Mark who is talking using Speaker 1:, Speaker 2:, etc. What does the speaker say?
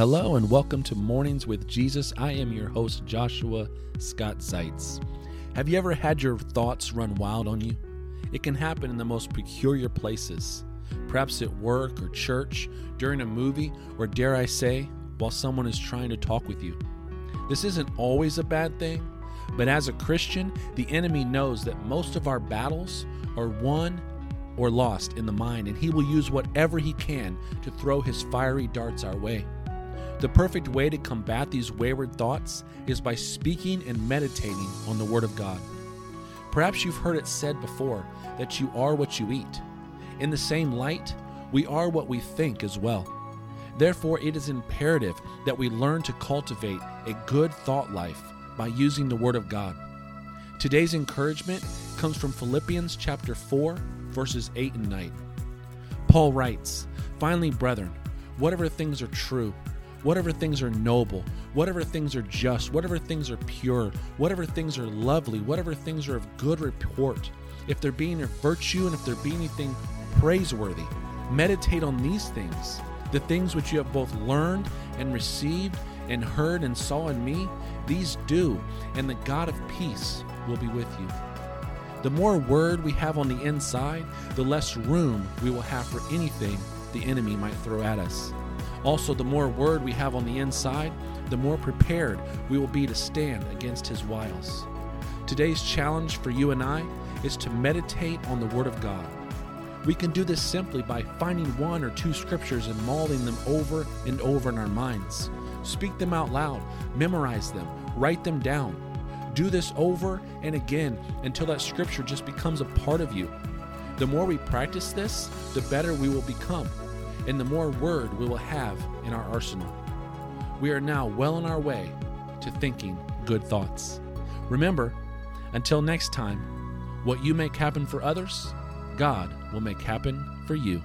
Speaker 1: Hello and welcome to Mornings with Jesus. I am your host, Joshua Scott Zeitz. Have you ever had your thoughts run wild on you? It can happen in the most peculiar places, perhaps at work or church, during a movie, or dare I say, while someone is trying to talk with you. This isn't always a bad thing, but as a Christian, the enemy knows that most of our battles are won or lost in the mind, and he will use whatever he can to throw his fiery darts our way. The perfect way to combat these wayward thoughts is by speaking and meditating on the Word of God. Perhaps you've heard it said before that you are what you eat. In the same light, we are what we think as well. Therefore, it is imperative that we learn to cultivate a good thought life by using the Word of God. Today's encouragement comes from Philippians chapter 4, verses 8 and 9. Paul writes, Finally, brethren, whatever things are true, whatever things are noble, whatever things are just, whatever things are pure, whatever things are lovely, whatever things are of good report, if there be any virtue and if there be anything praiseworthy, meditate on these things, the things which you have both learned and received and heard and saw in me, these do, and the God of peace will be with you. The more word we have on the inside, the less room we will have for anything the enemy might throw at us. Also, the more word we have on the inside, the more prepared we will be to stand against his wiles. Today's challenge for you and I is to meditate on the Word of God. We can do this simply by finding one or two scriptures and mulling them over and over in our minds. Speak them out loud, memorize them, write them down. Do this over and again until that scripture just becomes a part of you. The more we practice this, the better we will become and the more word we will have in our arsenal. We are now well on our way to thinking good thoughts. Remember, until next time, what you make happen for others, God will make happen for you.